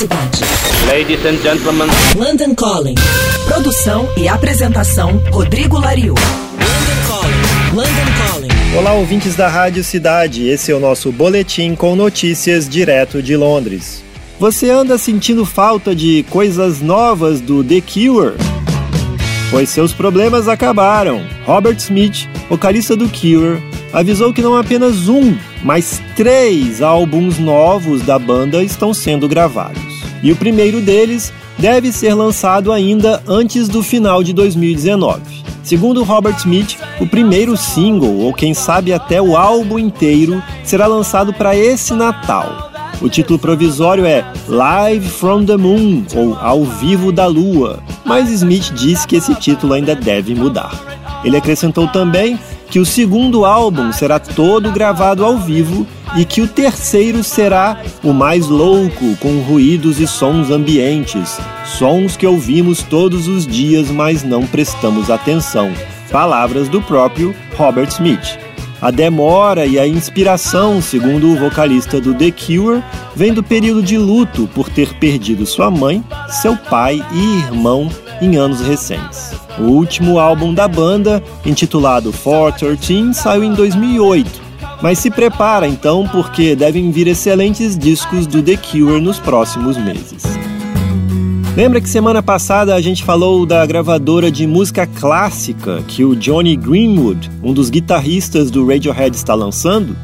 Cidade. Ladies and gentlemen. London Calling. Produção e apresentação Rodrigo Lariu. London Calling. London Calling. Olá, ouvintes da Rádio Cidade. Esse é o nosso boletim com notícias direto de Londres. Você anda sentindo falta de coisas novas do The Cure? Pois seus problemas acabaram. Robert Smith, vocalista do Cure, avisou que não apenas um, mas três álbuns novos da banda estão sendo gravados. E o primeiro deles deve ser lançado ainda antes do final de 2019. Segundo Robert Smith, o primeiro single, ou quem sabe até o álbum inteiro, será lançado para esse Natal. O título provisório é Live from the Moon, ou Ao Vivo da Lua, mas Smith diz que esse título ainda deve mudar. Ele acrescentou também que o segundo álbum será todo gravado ao vivo e que o terceiro será o mais louco, com ruídos e sons ambientes, sons que ouvimos todos os dias, mas não prestamos atenção. Palavras do próprio Robert Smith. A demora e a inspiração, segundo o vocalista do The Cure, vem do período de luto por ter perdido sua mãe, seu pai e irmão em anos recentes. O último álbum da banda, intitulado 413, saiu em 2008. Mas se prepara então, porque devem vir excelentes discos do The Cure nos próximos meses. Lembra que semana passada a gente falou da gravadora de música clássica que o Johnny Greenwood, um dos guitarristas do Radiohead, está lançando?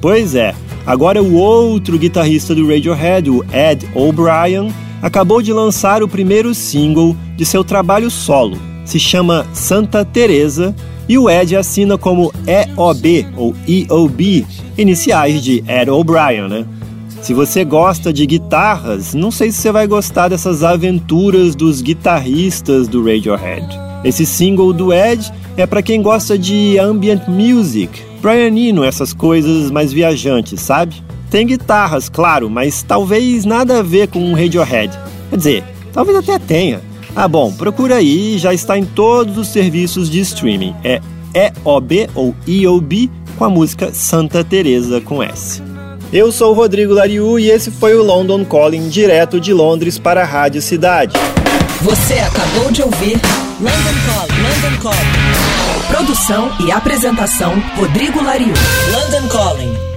Pois é, agora o outro guitarrista do Radiohead, o Ed O'Brien, acabou de lançar o primeiro single de seu trabalho solo. Se chama Santa Teresa e o Ed assina como EOB ou EOB, iniciais de Ed O'Brien, né? Se você gosta de guitarras, não sei se você vai gostar dessas aventuras dos guitarristas do Radiohead. Esse single do Ed é para quem gosta de ambient music, Brian Eno, essas coisas mais viajantes, sabe? Tem guitarras, claro, mas talvez nada a ver com um Radiohead. Quer dizer, talvez até tenha. Ah, bom, procura aí, já está em todos os serviços de streaming. É EOB ou EOB com a música Santa Teresa com S. Eu sou o Rodrigo Lariu e esse foi o London Calling direto de Londres para a Rádio Cidade. Você acabou de ouvir London Calling. London Calling. Produção e apresentação Rodrigo Lariu. London Calling.